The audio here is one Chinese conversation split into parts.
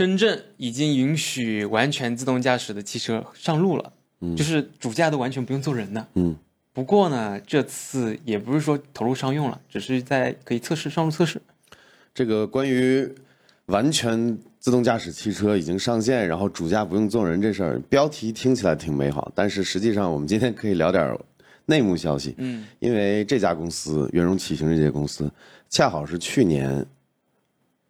深圳已经允许完全自动驾驶的汽车上路了，就是主驾都完全不用坐人的。嗯，不过呢，这次也不是说投入商用了，只是在可以测试上路测试。这个关于完全自动驾驶汽车已经上线，然后主驾不用坐人这事儿，标题听起来挺美好，但是实际上我们今天可以聊点内幕消息。嗯，因为这家公司圆融启行这家公司，恰好是去年，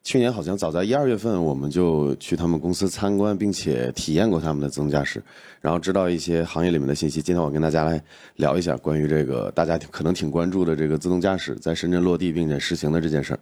去年好像早在一二月份，我们就去他们公司参观，并且体验过他们的自动驾驶，然后知道一些行业里面的信息。今天我跟大家来聊一下关于这个大家可能挺关注的这个自动驾驶在深圳落地并且实行的这件事儿。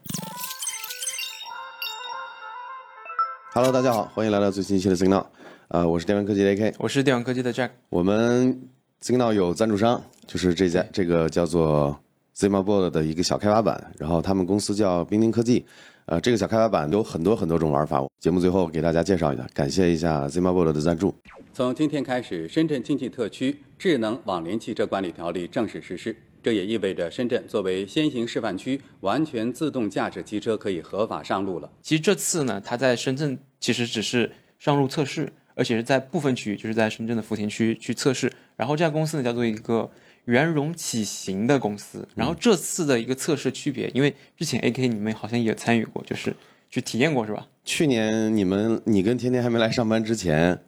Hello，大家好，欢迎来到最新一期的 Signal，呃，我是电玩科技的 AK，我是电玩科技的 Jack。我们 Signal 有赞助商，就是这家这个叫做 ZimaBoard 的一个小开发板，然后他们公司叫冰丁科技，呃，这个小开发版有很多很多种玩法。节目最后给大家介绍一下，感谢一下 ZimaBoard 的赞助。从今天开始，深圳经济特区智能网联汽车管理条例正式实施，这也意味着深圳作为先行示范区，完全自动驾驶汽车可以合法上路了。其实这次呢，它在深圳其实只是上路测试，而且是在部分区域，就是在深圳的福田区去测试。然后这家公司呢叫做一个圆融起行的公司。然后这次的一个测试区别，因为之前 AK 你们好像也参与过，就是去体验过是吧？去年你们你跟天天还没来上班之前，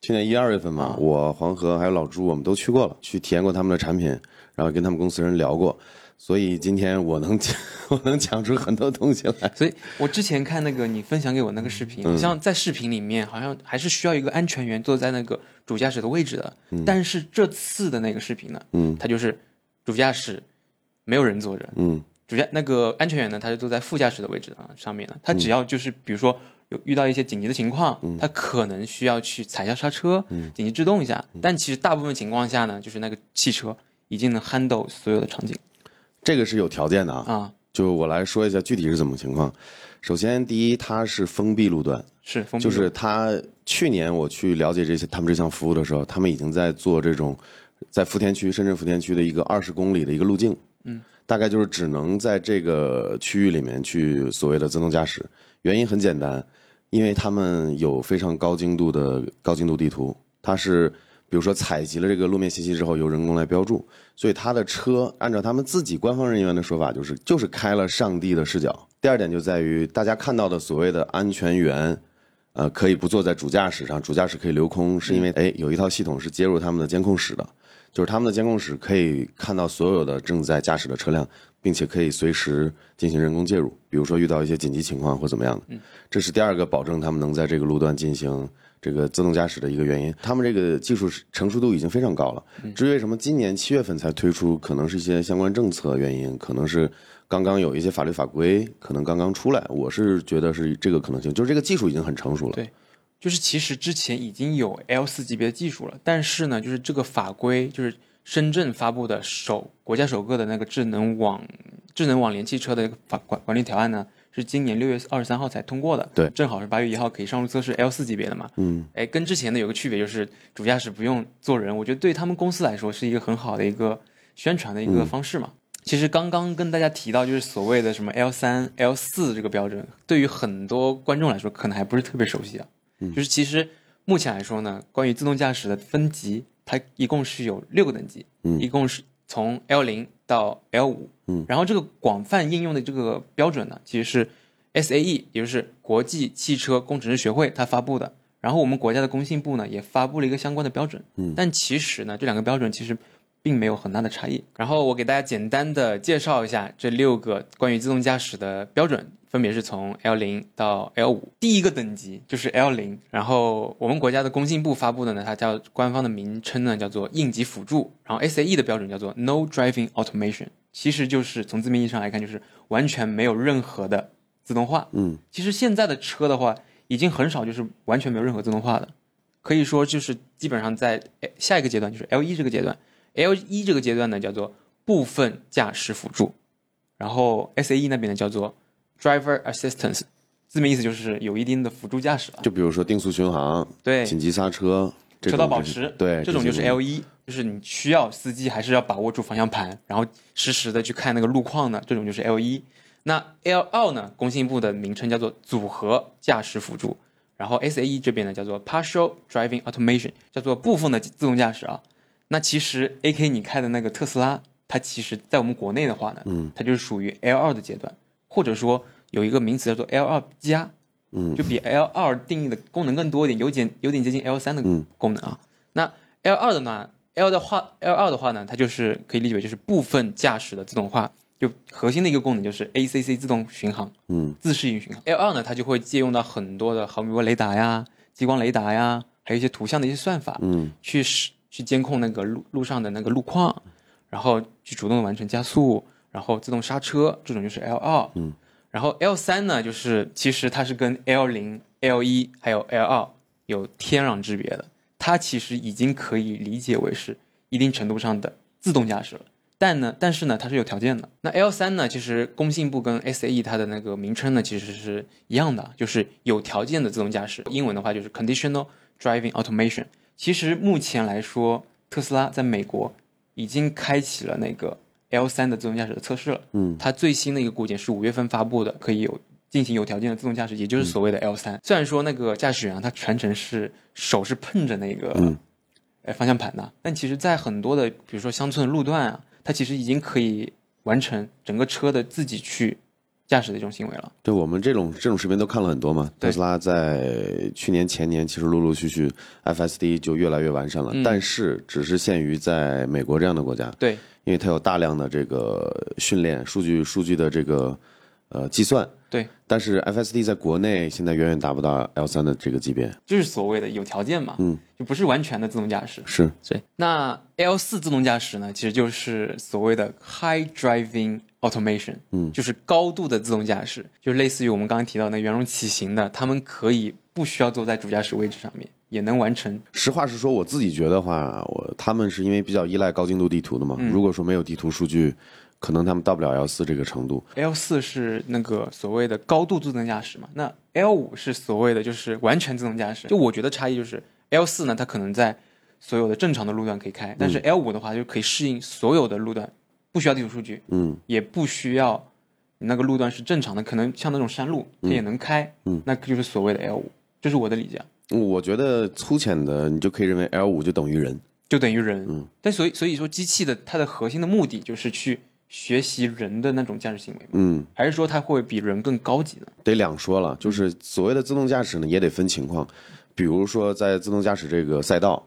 去年一二月份嘛，我黄河还有老朱我们都去过了，去体验过他们的产品，然后跟他们公司人聊过，所以今天我能讲 我能讲出很多东西来。所以我之前看那个你分享给我那个视频，好像在视频里面好像还是需要一个安全员坐在那个主驾驶的位置的。但是这次的那个视频呢，嗯它就是主驾驶没有人坐着，嗯主驾那个安全员呢，他是坐在副驾驶的位置啊上面的。他只要就是比如说有遇到一些紧急的情况，他可能需要去踩一下刹车，紧急制动一下。但其实大部分情况下呢，就是那个汽车已经能 handle 所有的场景这个是有条件的啊。啊，就我来说一下具体是怎么情况。首先，第一，它是封闭路段，是封闭的就是它去年我去了解这些他们这项服务的时候，他们已经在做这种在福田区深圳福田区的一个二十公里的一个路径，嗯，大概就是只能在这个区域里面去所谓的自动驾驶。原因很简单，因为他们有非常高精度的高精度地图，它是比如说采集了这个路面信息之后，由人工来标注，所以他的车按照他们自己官方人员的说法，就是就是开了上帝的视角。第二点就在于大家看到的所谓的安全员，呃，可以不坐在主驾驶上，主驾驶可以留空，是因为哎有一套系统是接入他们的监控室的，就是他们的监控室可以看到所有的正在驾驶的车辆，并且可以随时进行人工介入，比如说遇到一些紧急情况或怎么样的。这是第二个保证他们能在这个路段进行这个自动驾驶的一个原因。他们这个技术成熟度已经非常高了。至于为什么今年七月份才推出，可能是一些相关政策原因，可能是刚刚有一些法律法规可能刚刚出来。我是觉得是这个可能性，就是这个技术已经很成熟了。对就是其实之前已经有 L 四级别的技术了，但是呢，就是这个法规就是深圳发布的首国家首个的那个智能网智能网联汽车的一个法管管理条案呢，是今年六月二十三号才通过的。对正好是八月一号可以上路测试 L 四级别的嘛。嗯，哎，跟之前的有个区别就是主驾驶不用坐人，我觉得对他们公司来说是一个很好的一个宣传的一个方式嘛。其实刚刚跟大家提到，就是所谓的什么 L 三、L 四这个标准，对于很多观众来说，可能还不是特别熟悉啊。就是其实目前来说呢，关于自动驾驶的分级，它一共是有六个等级，嗯一共是从 L 零到 L 五，嗯，然后这个广泛应用的这个标准呢，其实是 SAE，也就是国际汽车工程师学会它发布的。然后我们国家的工信部呢也发布了一个相关的标准，嗯但其实呢这两个标准其实并没有很大的差异。然后我给大家简单的介绍一下这六个关于自动驾驶的标准，分别是从 L 零到 L 五。第一个等级就是 L 零，然后我们国家的工信部发布的呢，它叫官方的名称呢叫做应急辅助，然后 SAE 的标准叫做 No Driving Automation，其实就是从字面意义上来看，就是完全没有任何的自动化。嗯，其实现在的车的话，已经很少就是完全没有任何自动化的，可以说就是基本上在下一个阶段就是 L 一这个阶段，L 一这个阶段呢叫做部分驾驶辅助，然后 SAE 那边呢叫做 Driver Assistance，字面意思就是有一定的辅助驾驶了。就比如说定速巡航、对，紧急刹车、这车道保持，对，这种就是 L 一，就是你需要司机还是要把握住方向盘，然后实时的去看那个路况呢，这种就是 L 一。那 L 二呢，工信部的名称叫做组合驾驶辅助，然后 SAE 这边呢叫做 Partial Driving Automation，叫做部分的自动驾驶啊。那其实 AK 你开的那个特斯拉，它其实在我们国内的话呢，嗯，它就是属于 L 二的阶段，或者说有一个名词叫做 L 二加，嗯，就比 L 二定义的功能更多一点，有点有点接近 L 三的功能啊。那 L 二的呢，L 的话，L 二的话呢，它就是可以理解为就是部分驾驶的自动化。就核心的一个功能就是 ACC 自动巡航，嗯，自适应巡航。L 二呢，它就会借用到很多的毫米波雷达呀、激光雷达呀，还有一些图像的一些算法，嗯，去使去监控那个路路上的那个路况，然后去主动完成加速，然后自动刹车，这种就是 L 二，嗯，然后 L 三呢，就是其实它是跟 L 零、L 一还有 L 二有天壤之别的，它其实已经可以理解为是一定程度上的自动驾驶了。但呢，但是呢，它是有条件的。那 L 三呢，其实工信部跟 SAE 它的那个名称呢，其实是一样的，就是有条件的自动驾驶。英文的话就是 Conditional Driving Automation。其实目前来说，特斯拉在美国已经开启了那个 L 三的自动驾驶的测试了。嗯，它最新的一个固件是五月份发布的，可以有进行有条件的自动驾驶，也就是所谓的 L 三。虽然说那个驾驶员他全程是手是碰着那个呃方向盘的，但其实在很多的比如说乡村的路段啊。它其实已经可以完成整个车的自己去驾驶的一种行为了。对我们这种这种视频都看了很多嘛。特斯拉在去年前年其实陆陆续续 FSD 就越来越完善了，但是只是限于在美国这样的国家。对，因为它有大量的这个训练数据数据的这个呃计算。对，但是 FSD 在国内现在远远达不到 L 三的这个级别，就是所谓的有条件嘛，嗯，就不是完全的自动驾驶。是，对。那 L 四自动驾驶呢，其实就是所谓的 High Driving Automation，嗯，就是高度的自动驾驶，就类似于我们刚刚提到那圆融启行的，他们可以不需要坐在主驾驶位置上面，也能完成。实话实说，我自己觉得话，我他们是因为比较依赖高精度地图的嘛，如果说没有地图数据。可能他们到不了 L 四这个程度。L 四是那个所谓的高度自动驾驶嘛？那 L 五是所谓的就是完全自动驾驶。就我觉得差异就是 L 四呢，它可能在所有的正常的路段可以开，但是 L 五的话就可以适应所有的路段，不需要地图数据，嗯，也不需要你那个路段是正常的，可能像那种山路它也能开，嗯，那就是所谓的 L 五，这是我的理解。我觉得粗浅的你就可以认为 L 五就等于人，就等于人，嗯。但所以所以说机器的它的核心的目的就是去。学习人的那种驾驶行为吗？嗯，还是说它会比人更高级呢？得两说了，就是所谓的自动驾驶呢，也得分情况。比如说在自动驾驶这个赛道，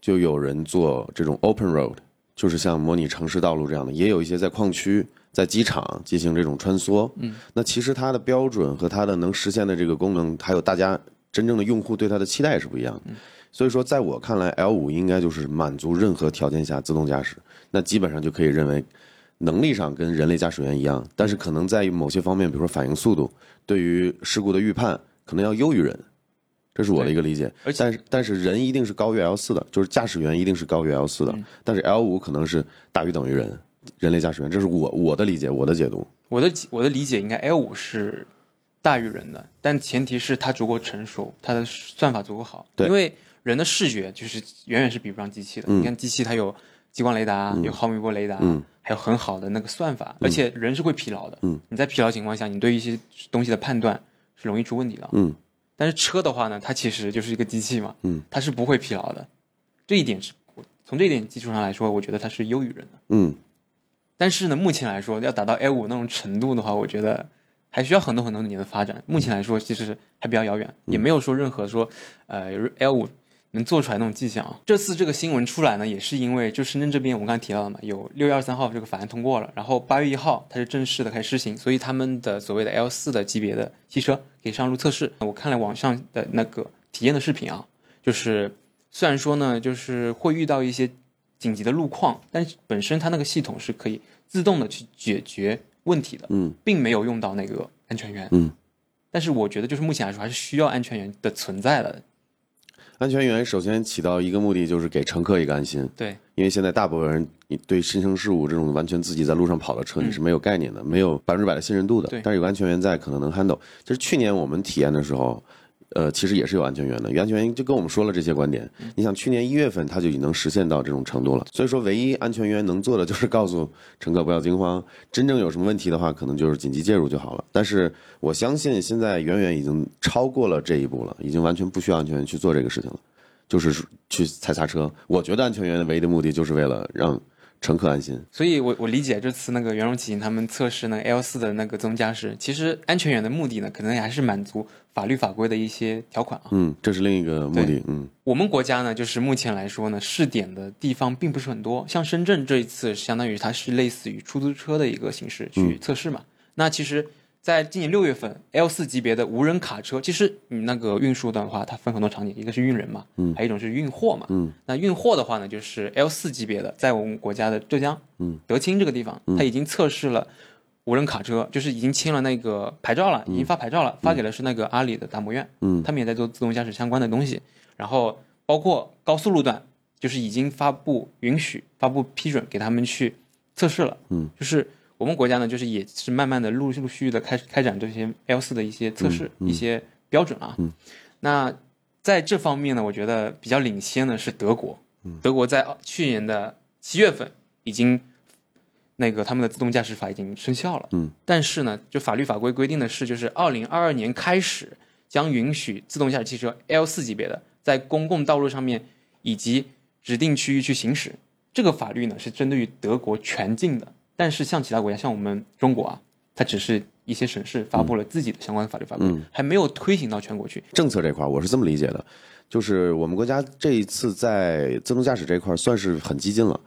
就有人做这种 open road，就是像模拟城市道路这样的，也有一些在矿区、在机场进行这种穿梭。嗯，那其实它的标准和它的能实现的这个功能，还有大家真正的用户对它的期待是不一样的。所以说，在我看来，L 五应该就是满足任何条件下自动驾驶，那基本上就可以认为。能力上跟人类驾驶员一样，但是可能在于某些方面，比如说反应速度，对于事故的预判可能要优于人，这是我的一个理解。而但是但是人一定是高于 L 四的，就是驾驶员一定是高于 L 四的，但是 L 五可能是大于等于人，人类驾驶员，这是我我的理解，我的解读。我的我的理解应该 L 五是大于人的，但前提是它足够成熟，它的算法足够好。对，因为人的视觉就是远远是比不上机器的。你看机器它有激光雷达，有毫米波雷达。嗯。还有很好的那个算法，而且人是会疲劳的。嗯，你在疲劳情况下，你对一些东西的判断是容易出问题的。嗯，但是车的话呢，它其实就是一个机器嘛。嗯，它是不会疲劳的。这一点是从这一点基础上来说，我觉得它是优于人的。嗯，但是呢，目前来说要达到 L 五那种程度的话，我觉得还需要很多很多年的发展。目前来说，其实还比较遥远，也没有说任何说呃 L 五。能做出来那种迹象啊！这次这个新闻出来呢，也是因为就深圳这边我们刚才提到了嘛，有六月二三号这个法案通过了，然后八月一号它就正式的开始施行，所以他们的所谓的 L 四的级别的汽车可以上路测试。我看了网上的那个体验的视频啊，就是虽然说呢，就是会遇到一些紧急的路况，但是本身它那个系统是可以自动的去解决问题的，嗯，并没有用到那个安全员，嗯，但是我觉得就是目前来说还是需要安全员的存在的。安全员首先起到一个目的，就是给乘客一个安心。对，因为现在大部分人，你对新生事物这种完全自己在路上跑的车，你是没有概念的，没有百分之百的信任度的。对，但是有安全员在，可能能 handle。就是去年我们体验的时候，呃，其实也是有安全员的。安全员就跟我们说了这些观点。你想，去年一月份他就已经能实现到这种程度了。所以说，唯一安全员能做的就是告诉乘客不要惊慌，真正有什么问题的话，可能就是紧急介入就好了。但是我相信现在远远已经超过了这一步了，已经完全不需要安全员去做这个事情了，就是去踩刹车。我觉得安全员的唯一的目的就是为了让。乘客安心，所以我我理解这次那个袁隆起行他们测试那个 L 四的那个自动驾驶，其实安全员的目的呢，可能还是满足法律法规的一些条款啊。嗯，这是另一个目的。嗯，我们国家呢，就是目前来说呢，试点的地方并不是很多，像深圳这一次，相当于它是类似于出租车的一个形式去测试嘛。那其实。在今年六月份，L 四级别的无人卡车，其实你那个运输的话，它分很多场景，一个是运人嘛，嗯，还有一种是运货嘛，嗯，那运货的话呢，就是 L 四级别的，在我们国家的浙江，嗯，德清这个地方，它已经测试了无人卡车，就是已经签了那个牌照了，已经发牌照了，发给了是那个阿里的达摩院，嗯，他们也在做自动驾驶相关的东西，然后包括高速路段，就是已经发布允许、发布批准给他们去测试了，嗯，就是。我们国家呢，就是也是慢慢的陆陆续续的开始开展这些 L 四的一些测试、一些标准啊。那在这方面呢，我觉得比较领先的是德国。德国在去年的七月份已经那个他们的自动驾驶法已经生效了。嗯。但是呢，就法律法规规定的是，就是二零二二年开始将允许自动驾驶汽车 L 四级别的在公共道路上面以及指定区域去行驶。这个法律呢是针对于德国全境的。但是像其他国家，像我们中国啊，它只是一些省市发布了自己的相关法律法规，还没有推行到全国去。政策这块，我是这么理解的，就是我们国家这一次在自动驾驶这块算是很激进了，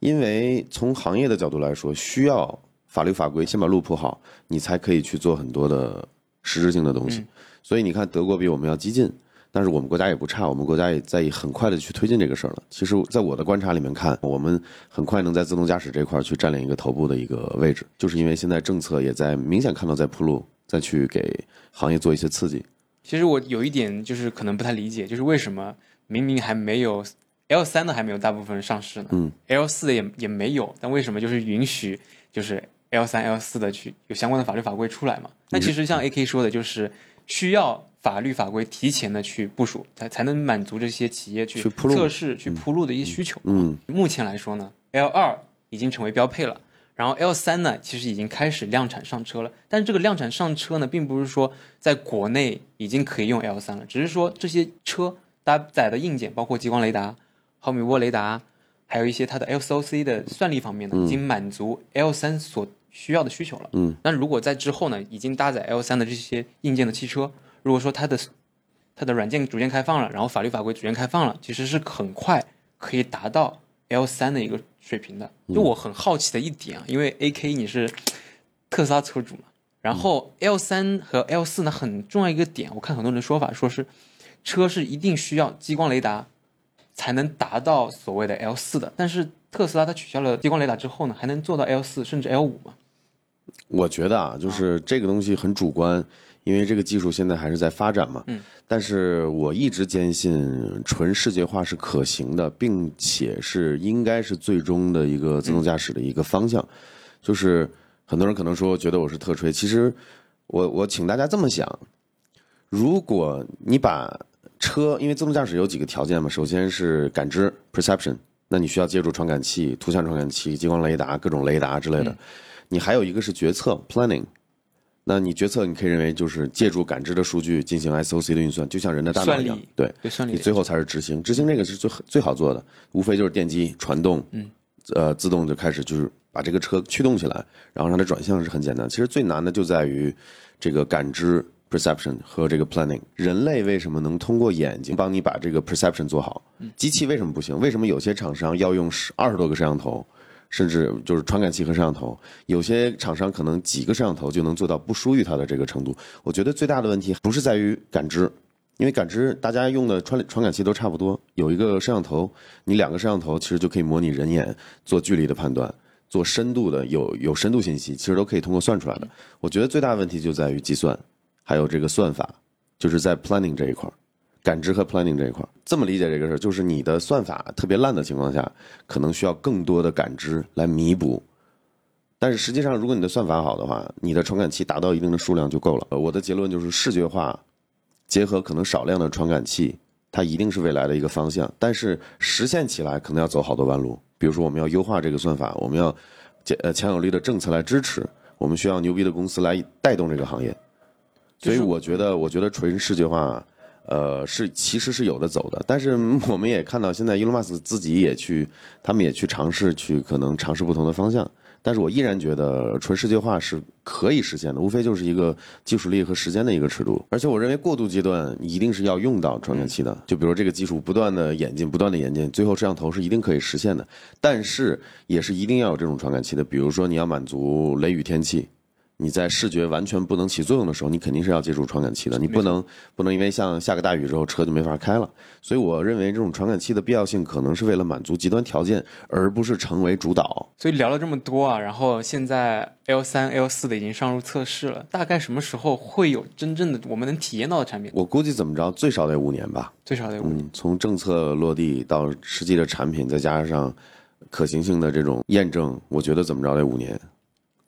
因为从行业的角度来说，需要法律法规先把路铺好，你才可以去做很多的实质性的东西。所以你看，德国比我们要激进。但是我们国家也不差，我们国家也在很快的去推进这个事儿了。其实，在我的观察里面看，我们很快能在自动驾驶这块去占领一个头部的一个位置，就是因为现在政策也在明显看到在铺路，再去给行业做一些刺激。其实我有一点就是可能不太理解，就是为什么明明还没有 L 三的还没有大部分上市呢？嗯，L 四的也也没有，但为什么就是允许就是 L 三 L 四的去有相关的法律法规出来嘛？那其实像 A K 说的，就是需要。法律法规提前的去部署，才才能满足这些企业去测试、去铺路的一些需求。嗯，目前来说呢，L 二已经成为标配了，然后 L 三呢，其实已经开始量产上车了。但是这个量产上车呢，并不是说在国内已经可以用 L 三了，只是说这些车搭载的硬件，包括激光雷达、毫米波雷达，还有一些它的 SOC 的算力方面呢，已经满足 L 三所需要的需求了。嗯，那如果在之后呢，已经搭载 L 三的这些硬件的汽车。如果说它的它的软件逐渐开放了，然后法律法规逐渐开放了，其实是很快可以达到 L 三的一个水平的。就我很好奇的一点啊，因为 A K 你是特斯拉车主嘛，然后 L 三和 L 四呢很重要一个点，我看很多人的说法说是车是一定需要激光雷达才能达到所谓的 L 四的，但是特斯拉它取消了激光雷达之后呢，还能做到 L 四甚至 L 五吗？我觉得啊，就是这个东西很主观。因为这个技术现在还是在发展嘛，嗯，但是我一直坚信纯视觉化是可行的，并且是应该是最终的一个自动驾驶的一个方向。就是很多人可能说觉得我是特吹，其实我我请大家这么想：如果你把车，因为自动驾驶有几个条件嘛，首先是感知 （perception），那你需要借助传感器、图像传感器、激光雷达、各种雷达之类的；你还有一个是决策 （planning）。那你决策，你可以认为就是借助感知的数据进行 SOC 的运算，就像人的大脑一样，对，你最后才是执行。执行这个是最最好做的，无非就是电机传动，嗯，呃，自动就开始就是把这个车驱动起来，然后让它转向是很简单。其实最难的就在于这个感知 perception 和这个 planning。人类为什么能通过眼睛帮你把这个 perception 做好？机器为什么不行？为什么有些厂商要用十二十多个摄像头？甚至就是传感器和摄像头，有些厂商可能几个摄像头就能做到不输于它的这个程度。我觉得最大的问题不是在于感知，因为感知大家用的传传感器都差不多，有一个摄像头，你两个摄像头其实就可以模拟人眼做距离的判断，做深度的有有深度信息，其实都可以通过算出来的。我觉得最大的问题就在于计算，还有这个算法，就是在 planning 这一块儿。感知和 planning 这一块，这么理解这个事儿，就是你的算法特别烂的情况下，可能需要更多的感知来弥补。但是实际上，如果你的算法好的话，你的传感器达到一定的数量就够了。我的结论就是视觉化。结合可能少量的传感器，它一定是未来的一个方向。但是实现起来可能要走好多弯路，比如说我们要优化这个算法，我们要呃强有力的政策来支持，我们需要牛逼的公司来带动这个行业。所以我觉得，我觉得纯视觉化，呃，是其实是有的走的。但是 我们也看到，现在 Elon Musk 自己也去，他们也去尝试去可能尝试不同的方向。但是我依然觉得纯世界化是可以实现的，无非就是一个技术力和时间的一个尺度。而且我认为过渡阶段一定是要用到传感器的，就比如这个技术不断的演进，不断的演进，最后摄像头是一定可以实现的。但是也是一定要有这种传感器的，比如说你要满足雷雨天气。你在视觉完全不能起作用的时候，你肯定是要借助传感器的。你不能不能因为像下个大雨之后车就没法开了。所以我认为这种传感器的必要性可能是为了满足极端条件，而不是成为主导。所以聊了这么多啊，然后现在 L 三、L 四的已经上路测试了，大概什么时候会有真正的我们能体验到的产品？我估计怎么着，最少得五年吧。最少得五年。从政策落地到实际的产品，再加上可行性的这种验证，我觉得怎么着得五年。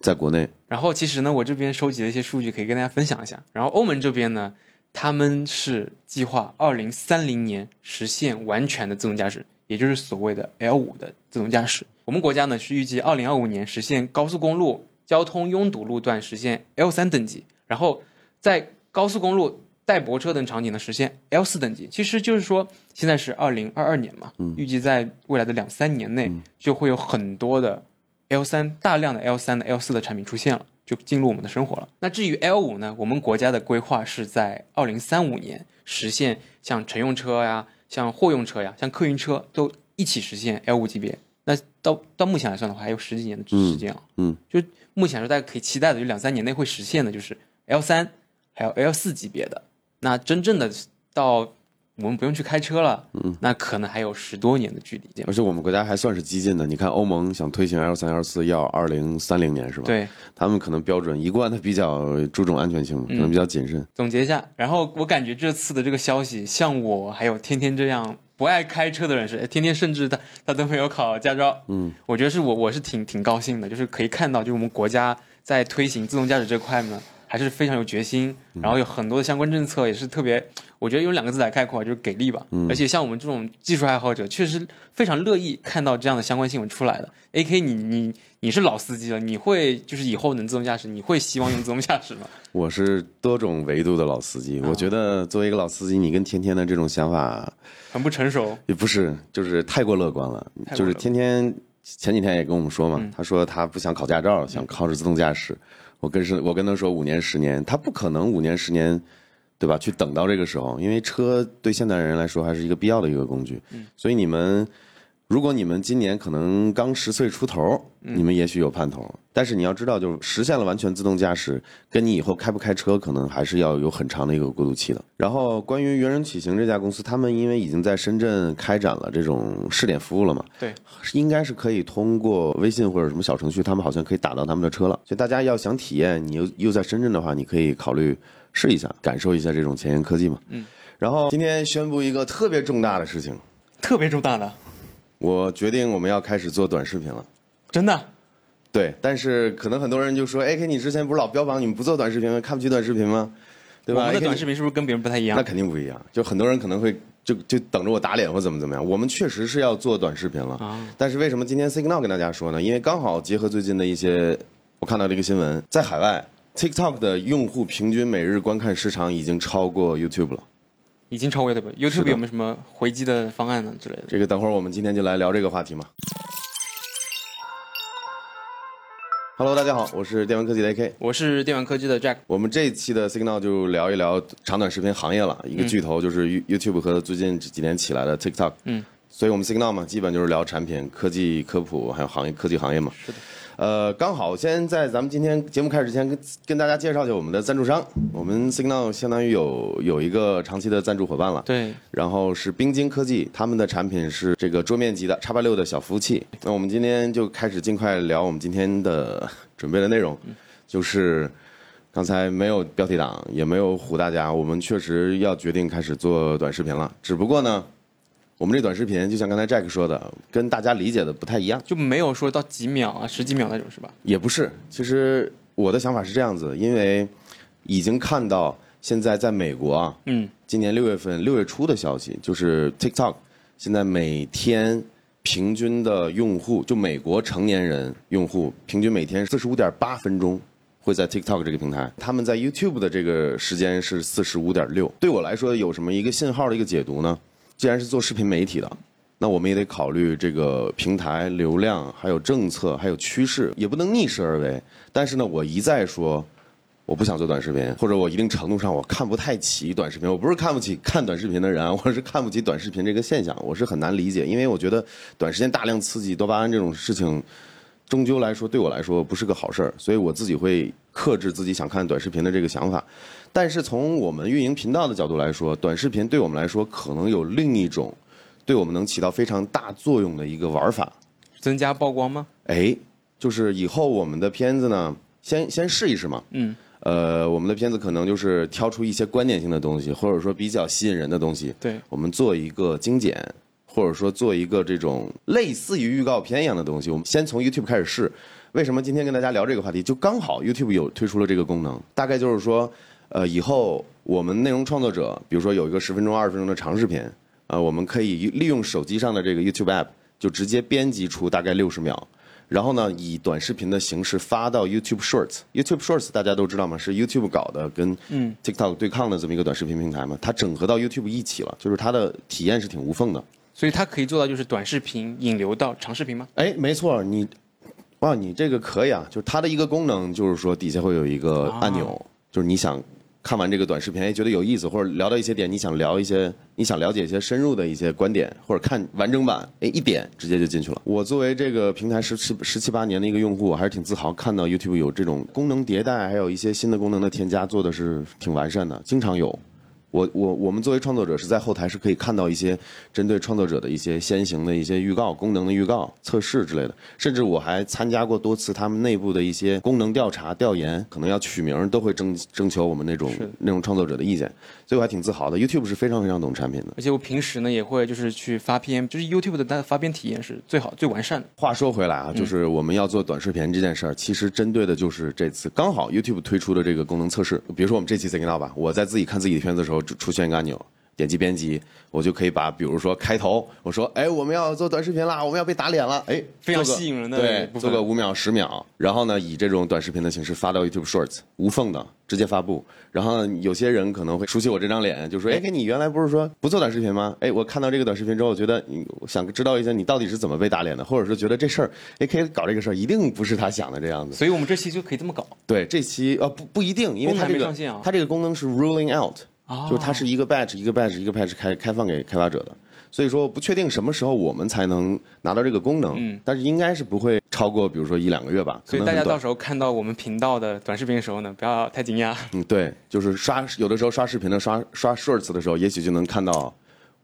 在国内，然后其实呢，我这边收集了一些数据，可以跟大家分享一下。然后欧盟这边呢，他们是计划二零三零年实现完全的自动驾驶，也就是所谓的 L 五的自动驾驶。我们国家呢是预计二零二五年实现高速公路交通拥堵路段实现 L 三等级，然后在高速公路代泊车等场景呢实现 L 四等级。其实就是说，现在是二零二二年嘛，预计在未来的两三年内就会有很多的。L 三大量的 L 三的 L 四的产品出现了，就进入我们的生活了。那至于 L 五呢？我们国家的规划是在二零三五年实现像乘用车呀、像货用车呀、像客运车都一起实现 L 五级别。那到到目前来算的话，还有十几年的时间啊。嗯，就目前来说，大家可以期待的，就两三年内会实现的，就是 L 三还有 L 四级别的。那真正的到我们不用去开车了，嗯，那可能还有十多年的距离。而且我们国家还算是激进的，你看欧盟想推行 L 三、L 四要二零三零年是吧？对，他们可能标准一贯的比较注重安全性，可能比较谨慎。总结一下，然后我感觉这次的这个消息，像我还有天天这样不爱开车的人士，天天甚至他他都没有考驾照，嗯，我觉得是我我是挺挺高兴的，就是可以看到，就是我们国家在推行自动驾驶这块呢。还是非常有决心，然后有很多的相关政策也是特别，我觉得用两个字来概括就是给力吧。而且像我们这种技术爱好者，确实非常乐意看到这样的相关新闻出来的。A K，你你你是老司机了，你会就是以后能自动驾驶，你会希望用自动驾驶吗？我是多种维度的老司机，我觉得作为一个老司机，你跟天天的这种想法很不成熟，也不是，就是太过乐观了。就是天天前几天也跟我们说嘛，他说他不想考驾照，想靠着自动驾驶。我跟是，我跟他说五年十年，他不可能五年十年，对吧？去等到这个时候，因为车对现代人来说还是一个必要的一个工具。嗯，所以你们。如果你们今年可能刚十岁出头，你们也许有盼头。但是你要知道，就是实现了完全自动驾驶，跟你以后开不开车，可能还是要有很长的一个过渡期的。然后，关于猿人启行这家公司，他们因为已经在深圳开展了这种试点服务了嘛，对，应该是可以通过微信或者什么小程序，他们好像可以打到他们的车了。所以大家要想体验，你又又在深圳的话，你可以考虑试一下，感受一下这种前沿科技嘛。嗯。然后今天宣布一个特别重大的事情，特别重大的。我决定我们要开始做短视频了，真的？对，但是可能很多人就说：“AK，你之前不是老标榜你们不做短视频吗？看不起短视频吗？对吧？”我们的短视频是不是跟别人不太一样？那肯定不一样。就很多人可能会就就等着我打脸或怎么怎么样。我们确实是要做短视频了啊！但是为什么今天 Signal 跟大家说呢？因为刚好结合最近的一些，我看到这个新闻，在海外 TikTok 的用户平均每日观看时长已经超过 YouTube 了。已经超越了吧？YouTube 有没有什么回击的方案呢之类的？这个等会儿我们今天就来聊这个话题嘛。Hello，大家好，我是电玩科技的 AK，我是电玩科技的 Jack。我们这一期的 Signal 就聊一聊长短视频行业了，一个巨头就是 YouTube 和最近几年起来的 TikTok。嗯，所以我们 Signal 嘛，基本就是聊产品、科技科普，还有行业科技行业嘛。是的。呃，刚好先在咱们今天节目开始之前，跟跟大家介绍一下我们的赞助商。我们 Signal 相当于有有一个长期的赞助伙伴了。对。然后是冰晶科技，他们的产品是这个桌面级的叉八六的小服务器。那我们今天就开始尽快聊我们今天的准备的内容，就是刚才没有标题党，也没有唬大家，我们确实要决定开始做短视频了。只不过呢。我们这短视频就像刚才 Jack 说的，跟大家理解的不太一样，就没有说到几秒啊、十几秒那种是吧？也不是，其实我的想法是这样子，因为已经看到现在在美国啊，嗯，今年六月份六月初的消息，就是 TikTok 现在每天平均的用户，就美国成年人用户平均每天四十五点八分钟会在 TikTok 这个平台，他们在 YouTube 的这个时间是四十五点六。对我来说，有什么一个信号的一个解读呢？既然是做视频媒体的，那我们也得考虑这个平台流量、还有政策、还有趋势，也不能逆势而为。但是呢，我一再说。我不想做短视频，或者我一定程度上我看不太起短视频。我不是看不起看短视频的人，我是看不起短视频这个现象，我是很难理解，因为我觉得短时间大量刺激多巴胺这种事情，终究来说对我来说不是个好事儿，所以我自己会克制自己想看短视频的这个想法。但是从我们运营频道的角度来说，短视频对我们来说可能有另一种对我们能起到非常大作用的一个玩法。增加曝光吗？哎，就是以后我们的片子呢，先先试一试嘛。嗯。呃，我们的片子可能就是挑出一些观点性的东西，或者说比较吸引人的东西。对，我们做一个精简，或者说做一个这种类似于预告片一样的东西。我们先从 YouTube 开始试。为什么今天跟大家聊这个话题？就刚好 YouTube 有推出了这个功能，大概就是说，呃，以后我们内容创作者，比如说有一个十分钟、二十分钟的长视频，啊，我们可以利用手机上的这个 YouTube App，就直接编辑出大概六十秒。然后呢，以短视频的形式发到 YouTube Shorts。YouTube Shorts 大家都知道吗？是 YouTube 搞的，跟 TikTok 对抗的这么一个短视频平台嘛。它整合到 YouTube 一起了，就是它的体验是挺无缝的。所以它可以做到就是短视频引流到长视频吗？哎，没错，你，哇，你这个可以啊。就是它的一个功能，就是说底下会有一个按钮，就是你想。看完这个短视频，哎，觉得有意思，或者聊到一些点，你想聊一些，你想了解一些深入的一些观点，或者看完整版，哎，一点直接就进去了。我作为这个平台十十十七八年的一个用户，我还是挺自豪，看到 YouTube 有这种功能迭代，还有一些新的功能的添加，做的是挺完善的，经常有。我我我们作为创作者是在后台是可以看到一些针对创作者的一些先行的一些预告、功能的预告、测试之类的，甚至我还参加过多次他们内部的一些功能调查调研，可能要取名都会征征求我们那种那种创作者的意见，所以我还挺自豪的。YouTube 是非常非常懂产品的，而且我平时呢也会就是去发片，就是 YouTube 的发片体验是最好最完善的。话说回来啊，就是我们要做短视频这件事儿，其实针对的就是这次刚好 YouTube 推出的这个功能测试，比如说我们这期 Signal 吧，我在自己看自己的片子的时候。出现一个按钮，点击编辑，我就可以把，比如说开头，我说，哎，我们要做短视频啦，我们要被打脸了，哎，非常吸引人的，对，做个五秒、十秒，然后呢，以这种短视频的形式发到 YouTube Shorts，无缝的直接发布。然后有些人可能会熟悉我这张脸，就说，哎，你原来不是说不做短视频吗？哎，我看到这个短视频之后，我觉得，我想知道一下你到底是怎么被打脸的，或者是觉得这事儿，哎，可以搞这个事儿，一定不是他想的这样子。所以我们这期就可以这么搞。对，这期呃不不一定，因为它这个它这个功能是 ruling out。就是它是一个 batch 一个 batch 一个 batch 开开放给开发者的，所以说不确定什么时候我们才能拿到这个功能，嗯，但是应该是不会超过比如说一两个月吧。所以大家到时候看到我们频道的短视频的时候呢，不要太惊讶。嗯，对，就是刷有的时候刷视频的刷刷 shorts 的时候，也许就能看到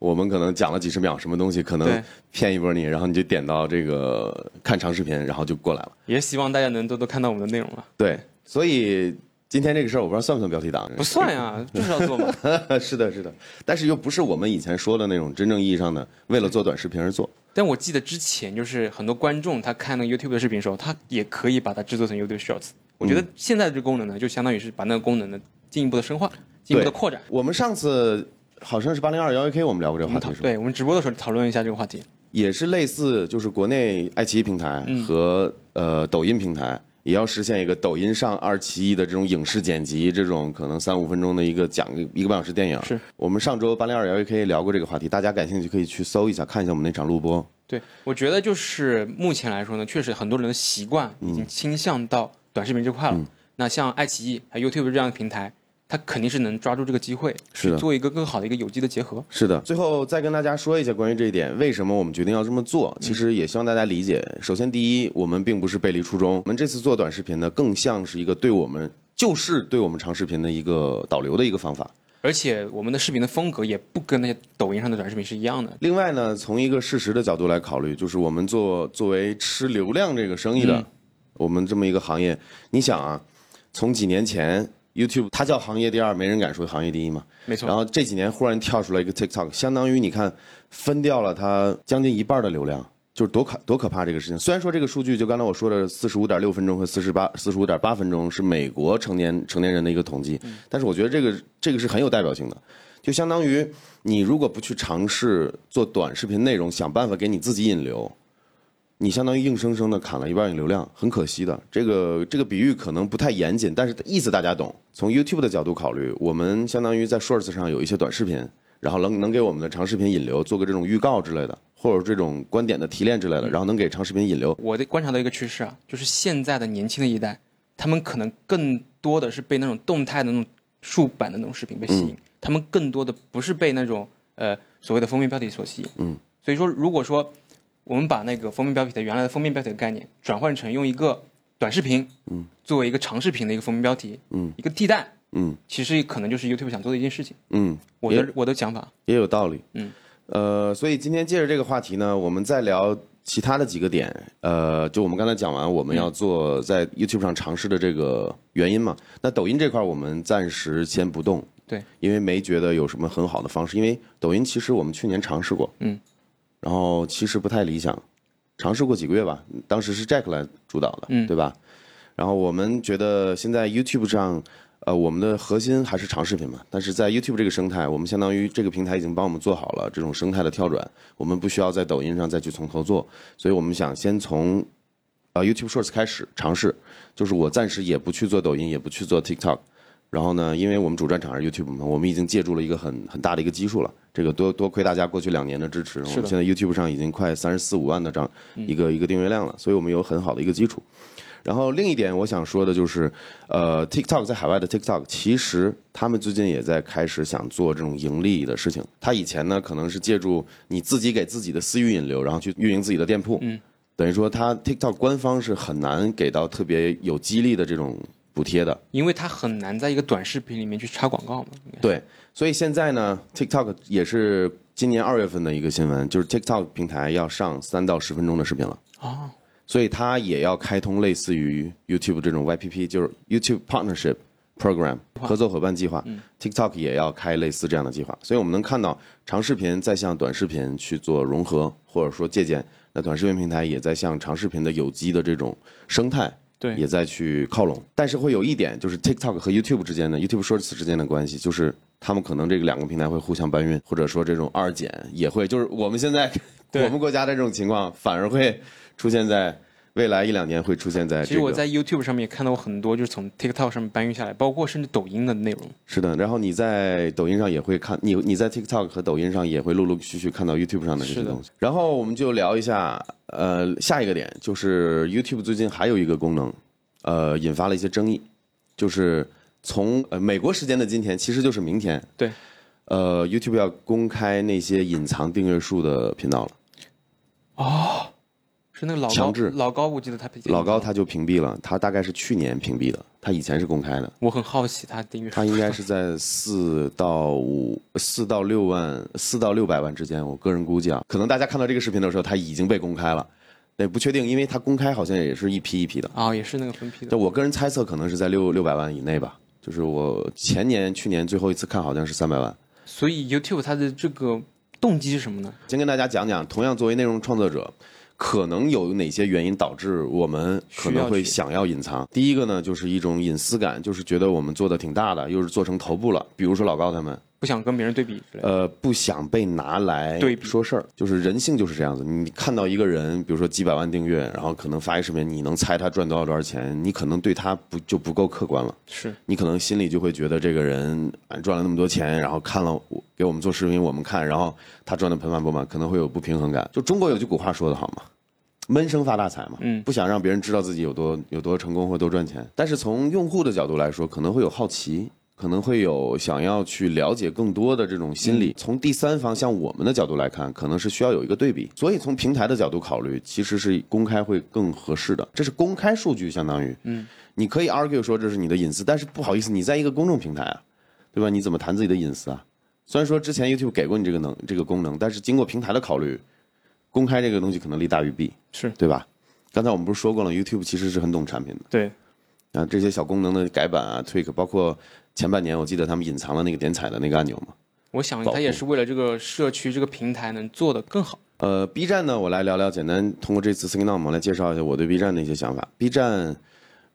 我们可能讲了几十秒什么东西，可能骗一波你，然后你就点到这个看长视频，然后就过来了。也希望大家能多多看到我们的内容了。对，所以。今天这个事儿我不知道算不算标题党，不算呀，就是要做嘛。是的，是的，但是又不是我们以前说的那种真正意义上的为了做短视频而做。但我记得之前就是很多观众他看那个 YouTube 的视频的时候，他也可以把它制作成 YouTube Shorts。我觉得现在的这功能呢，就相当于是把那个功能呢进一步的深化，进一步的扩展。我们上次好像是八零二幺 AK，我们聊过这个话题，是吧？对，我们直播的时候讨论一下这个话题，也是类似，就是国内爱奇艺平台和呃抖音平台。也要实现一个抖音上二七一的这种影视剪辑，这种可能三五分钟的一个讲一个半小时电影。是我们上周八零二幺 AK 聊过这个话题，大家感兴趣可以去搜一下，看一下我们那场录播。对，我觉得就是目前来说呢，确实很多人的习惯已经倾向到短视频这块了。那像爱奇艺还有 YouTube 这样的平台。他肯定是能抓住这个机会，去做一个更好的一个有机的结合。是的，最后再跟大家说一下关于这一点，为什么我们决定要这么做？其实也希望大家理解。首先，第一，我们并不是背离初衷，我们这次做短视频呢，更像是一个对我们就是对我们长视频的一个导流的一个方法。而且，我们的视频的风格也不跟那些抖音上的短视频是一样的。另外呢，从一个事实的角度来考虑，就是我们做作为吃流量这个生意的，我们这么一个行业，你想啊，从几年前。YouTube 它叫行业第二，没人敢说行业第一嘛。没错。然后这几年忽然跳出来一个 TikTok，相当于你看分掉了它将近一半的流量，就是多可多可怕这个事情。虽然说这个数据就刚才我说的四十五点六分钟和四十八四十五点八分钟是美国成年成年人的一个统计，但是我觉得这个这个是很有代表性的，就相当于你如果不去尝试做短视频内容，想办法给你自己引流。你相当于硬生生的砍了一半的流量，很可惜的。这个这个比喻可能不太严谨，但是意思大家懂。从 YouTube 的角度考虑，我们相当于在 Shorts 上有一些短视频，然后能能给我们的长视频引流，做个这种预告之类的，或者这种观点的提炼之类的，然后能给长视频引流。我的观察到一个趋势啊，就是现在的年轻的一代，他们可能更多的是被那种动态的那种竖版的那种视频被吸引，他们更多的不是被那种呃所谓的封面标题所吸引。嗯，所以说如果说我们把那个封面标题的原来的封面标题的概念转换成用一个短视频，嗯，作为一个长视频的一个封面标题，嗯，一个替代，嗯其实可能就是 YouTube 想做的一件事情。嗯，我的我的想法，也有道理。嗯，呃，所以今天借着这个话题呢，我们再聊其他的几个点。呃，就我们刚才讲完，我们要做在 YouTube 上尝试的这个原因嘛。那抖音这块儿我们暂时先不动，对，因为没觉得有什么很好的方式。因为抖音其实我们去年尝试过，嗯，然后其实不太理想，尝试过几个月吧。当时是 Jack 来主导的，嗯对吧？然后我们觉得现在 YouTube 上，呃，我们的核心还是长视频嘛。但是在 YouTube 这个生态，我们相当于这个平台已经帮我们做好了这种生态的跳转，我们不需要在抖音上再去从头做。所以我们想先从呃 YouTube Shorts 开始尝试，就是我暂时也不去做抖音，也不去做 TikTok。然后呢，因为我们主战场是 YouTube 嘛，我们已经借助了一个很很大的一个基数了。这个多多亏大家过去两年的支持，我们现在 YouTube 上已经快三十四五万的这样一个一个订阅量了，所以我们有很好的一个基础。然后另一点我想说的就是，呃，TikTok 在海外的 TikTok，其实他们最近也在开始想做这种盈利的事情。他以前呢可能是借助你自己给自己的私域引流，然后去运营自己的店铺，嗯，等于说他 TikTok 官方是很难给到特别有激励的这种补贴的。因为它很难在一个短视频里面去插广告嘛。对，所以现在呢，TikTok 也是今年二月份的一个新闻，就是 TikTok 平台要上三到十分钟的视频了。哦，所以它也要开通类似于 YouTube 这种 YPP，就是 YouTube Partnership Program 合作伙伴计划。TikTok 也要开类似这样的计划，所以我们能看到长视频在向短视频去做融合，或者说借鉴。那短视频平台也在向长视频的有机的这种生态，对也在去靠拢。但是会有一点，就是 TikTok 和 YouTube 之间的 YouTube Shorts 之间的关系，就是他们可能这个两个平台会互相搬运，或者说这种二减也会，就是我们现在我们国家的这种情况，反而会出现在未来一两年会出现在这个。其实我在 YouTube 上面也看到很多，就是从 TikTok 上面搬运下来，包括甚至抖音的内容。是的，然后你在抖音上也会看，你你在 TikTok 和抖音上也会陆陆续续看到 YouTube 上的这些东西。然后我们就聊一下，呃，下一个点就是 YouTube 最近还有一个功能，呃，引发了一些争议，就是从呃美国时间的今天，其实就是明天，对，呃，YouTube 要公开那些隐藏订阅数的频道了。是那个老高，强制老高，我记得他被老高他就屏蔽了，他大概是去年屏蔽的，他以前是公开的。我很好奇他订阅数它应该是在四到五、四到六万、四到六百万之间，我个人估计啊，可能大家看到这个视频的时候，他已经被公开了，那不确定，因为他公开好像也是一批一批的。啊、也是那个分批的就。我个人猜测，可能是在六六百万以内吧。就是我前年、去年最后一次看，好像是三百万。所以 YouTube 它的这个动机是什么呢？先跟大家讲讲，同样作为内容创作者，可能有哪些原因导致我们可能会想要隐藏。第一个呢，就是一种隐私感，就是觉得我们做的挺大的，又是做成头部了。比如说老高他们，不想跟别人对比之类的。呃，不想被拿来对比说事儿，就是人性就是这样子。你看到一个人，比如说几百万订阅，然后可能发一视频，你能猜他赚多少多少钱，你可能对他不就不够客观了。是你可能心里就会觉得这个人啊赚了那么多钱，然后看了我给我们做视频我们看，然后他赚的盆满钵满，可能会有不平衡感。就中国有句古话说的好嘛，闷声发大财嘛，嗯不想让别人知道自己有多有多成功或多赚钱。但是从用户的角度来说，可能会有好奇。可能会有想要去了解更多的这种心理。从第三方向我们的角度来看，可能是需要有一个对比。所以从平台的角度考虑，其实是公开会更合适的。这是公开数据，相当于，嗯，你可以 argue 说这是你的隐私，但是不好意思，你在一个公众平台啊，对吧？你怎么谈自己的隐私啊？虽然说之前 YouTube 给过你这个能这个功能，但是经过平台的考虑，公开这个东西可能利大于弊，是，对吧？刚才我们不是说过了，YouTube 其实是很懂产品的。对，啊，这些小功能的改版啊、tweak，包括前半年我记得他们隐藏了那个点彩的那个按钮嘛，我想保护它也是为了这个社区这个平台能做得更好。呃，B 站呢，我来聊聊，简单通过这次 Sing Now 来介绍一下我对 B 站的一些想法。B 站，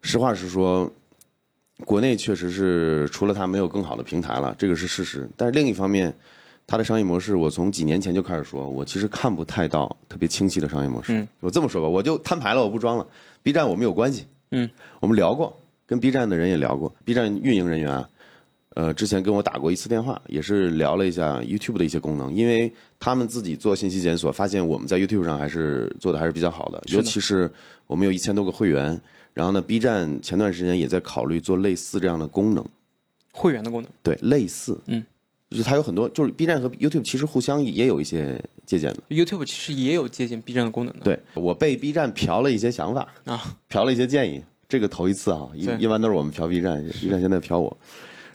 实话实说，国内确实是除了它没有更好的平台了，这个是事实。但是另一方面，它的商业模式，我从几年前就开始说，我其实看不太到特别清晰的商业模式。嗯我这么说吧，我就摊牌了，我不装了。B 站我们有关系，嗯，我们聊过，跟 B 站的人也聊过，B 站运营人员啊，呃，之前跟我打过一次电话，也是聊了一下 YouTube 的一些功能，因为他们自己做信息检索，发现我们在 YouTube 上还是做的还是比较好的，尤其是我们有一千多个会员，然后呢，B 站前段时间也在考虑做类似这样的功能，会员的功能，对，类似，嗯，就是它有很多，就是 B 站和 YouTube 其实互相也有一些借鉴的。YouTube 其实也有借鉴 B 站的功能的。对我被 B 站嫖了一些想法啊，嫖了一些建议，这个头一次啊，一一般都是我们嫖 B 站，B 站现在嫖我，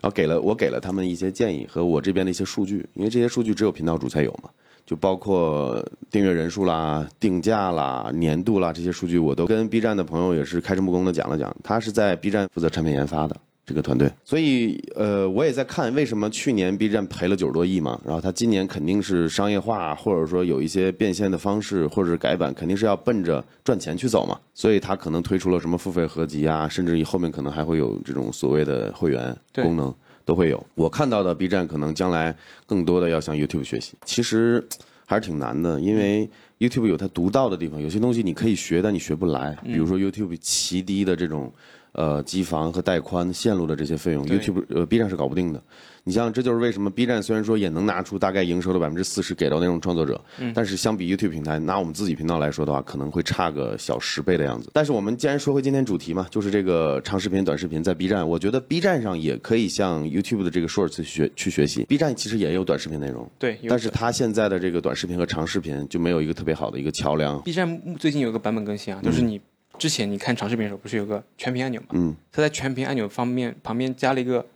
然后给了我给了他们一些建议和我这边的一些数据，因为这些数据只有频道主才有嘛，就包括订阅人数啦、定价啦、年度啦这些数据，我都跟 B 站的朋友也是开诚布公的讲了讲，他是在 B 站负责产品研发的。这个团队，所以呃，我也在看为什么去年 B 站赔了九十多亿嘛，然后他今年肯定是商业化，或者说有一些变现的方式，或者是改版，肯定是要奔着赚钱去走嘛，所以他可能推出了什么付费合集啊，甚至于后面可能还会有这种所谓的会员功能都会有。我看到的 B 站可能将来更多的要向 YouTube 学习，其实还是挺难的，因为 YouTube 有它独到的地方，有些东西你可以学，但你学不来，比如说 YouTube 奇低的这种。呃，机房和带宽线路的这些费用，YouTube 呃 B 站是搞不定的。你像，这就是为什么 B 站虽然说也能拿出大概营收的百分之四十给到内容创作者，但是相比 YouTube 平台，拿我们自己频道来说的话，可能会差个小十倍的样子。但是我们既然说回今天主题嘛，就是这个长视频、短视频在 B 站，我觉得 B 站上也可以向 YouTube 的这个 Shorts 学去学习。B 站其实也有短视频内容，对，但是它现在的这个短视频和长视频就没有一个特别好的一个桥梁。B 站最近有一个版本更新啊，就是你之前你看长视频的时候，不是有个全屏按钮吗？嗯它在全屏按钮方面旁边加了一个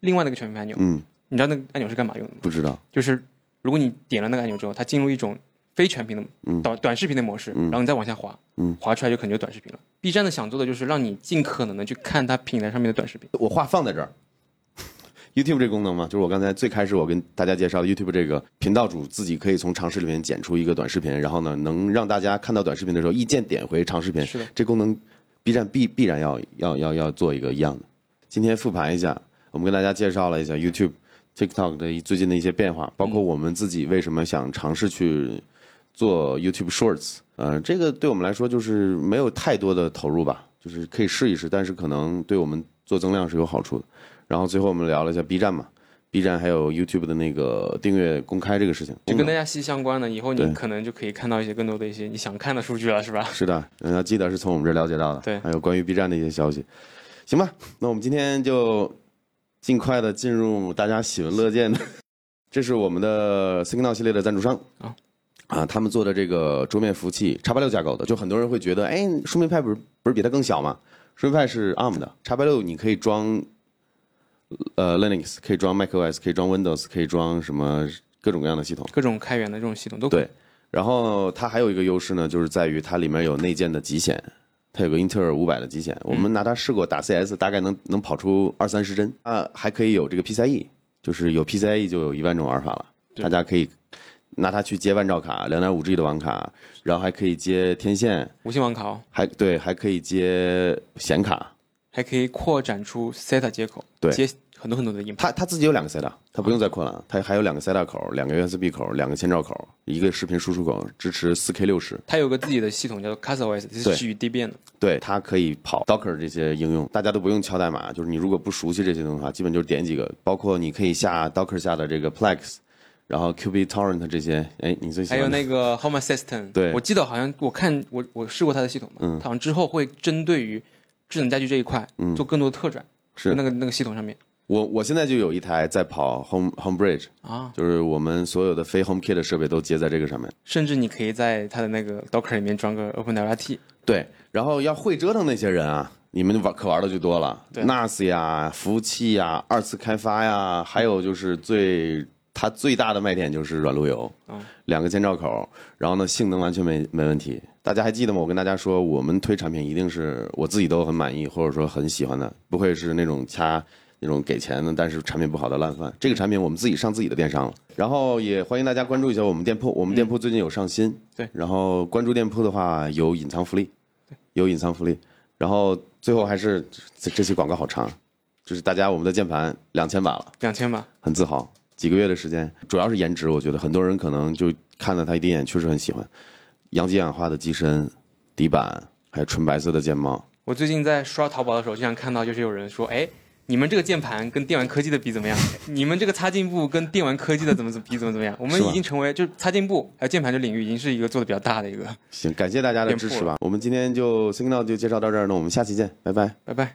另外的一个全屏按钮，嗯，你知道那个按钮是干嘛用的吗？不知道。就是如果你点了那个按钮之后，它进入一种非全屏的嗯短短视频的模式，然后你再往下滑，嗯滑出来就可能就短视频了。B 站的想做的就是让你尽可能的去看它平台上面的短视频。我话放在这儿。YouTube 这个功能嘛，就是我刚才最开始我跟大家介绍的 YouTube 这个频道主自己可以从长视频剪出一个短视频，然后呢，能让大家看到短视频的时候一键点回长视频。是的，这功能 B 站必必然要要要要做一个一样的。今天复盘一下，我们跟大家介绍了一下 YouTube、TikTok 的最近的一些变化，包括我们自己为什么想尝试去做 YouTube Shorts。呃，这个对我们来说就是没有太多的投入吧，就是可以试一试，但是可能对我们做增量是有好处的。然后最后我们聊了一下 B 站嘛，B 站还有 YouTube 的那个订阅公开这个事情，就跟大家息息相关的，以后你可能就可以看到一些更多的一些你想看的数据了，是吧？是的，嗯要记得是从我们这儿了解到的。对还有关于 B 站的一些消息。行吧，那我们今天就尽快的进入大家喜闻乐见的，这是我们的 Signal 系列的赞助商啊啊，他们做的这个桌面服务器叉八六架构的，就很多人会觉得，哎，树莓派不是不是比它更小吗？树莓派是 ARM 的，叉八六你可以装呃 Linux，可以装 macOS，可以装 Windows，可以装什么各种各样的系统。各种开源的这种系统都可以对，然后它还有一个优势呢，就是在于它里面有内建的极显，它有个英特尔五百的极显，我们拿它试过打 CS，大概能能跑出二三十帧。啊，还可以有这个 PCIe，就是有 PCIe 就有一万种玩法了，大家可以拿它去接万兆卡、两点五 G 的网卡，然后还可以接天线，无线网卡哦，还对，还可以接显卡，还可以扩展出 SATA 接口，对接很多很多的硬盘。它它自己有两个 SATA，它不用再扩了，它还有两个 SATA 口、两个 USB 口、两个千兆口，一个视频输出口，支持 4K 六十。它有个自己的系统叫做 CasaOS，这对是基于 Debian 的。对，它可以跑 Docker 这些应用，大家都不用敲代码，就是你如果不熟悉这些东西的话，基本就是点几个，包括你可以下 Docker 下的这个 Plex，然后 QBTorrent 这些，哎，你最喜欢还有那个 Home Assistant，对我记得好像我看我我试过它的系统嘛，嗯好像之后会针对于智能家居这一块嗯。做更多的特展，是。那个那个系统上面。我我现在就有一台在跑 Home Home Bridge，啊，就是我们所有的非 HomeKit 的设备都接在这个上面。甚至你可以在它的那个 Docker 里面装个 OpenWRT，对，然后要会折腾那些人啊，你们玩可玩的就多了。对，NAS 呀、服务器呀、二次开发呀，还有就是最它最大的卖点就是软路由，嗯两个千兆口，然后呢性能完全没没问题。大家还记得吗？我跟大家说，我们推产品一定是我自己都很满意或者说很喜欢的，不会是那种掐那种给钱的，但是产品不好的烂饭。这个产品我们自己上自己的电商了，然后也欢迎大家关注一下我们店铺，我们店铺最近有上新，对然后关注店铺的话有隐藏福利，有隐藏福利。然后最后还是这这期广告好长，就是大家我们的键盘两千把了。两千把。很自豪。几个月的时间，主要是颜值，我觉得很多人可能就看了他一第一眼，确实很喜欢。阳极氧化的机身、底板，还有纯白色的键帽。我最近在刷淘宝的时候，经常看到就是有人说，哎，你们这个键盘跟电玩科技的比怎么样？你们这个擦镜布跟电玩科技的怎么怎么比怎么怎么样？我们已经成为就是擦镜布还有键盘这领域已经是一个做的比较大的一个。行，感谢大家的支持吧。我们今天就 Signal 就介绍到这儿，那我们下期见，拜拜。拜拜。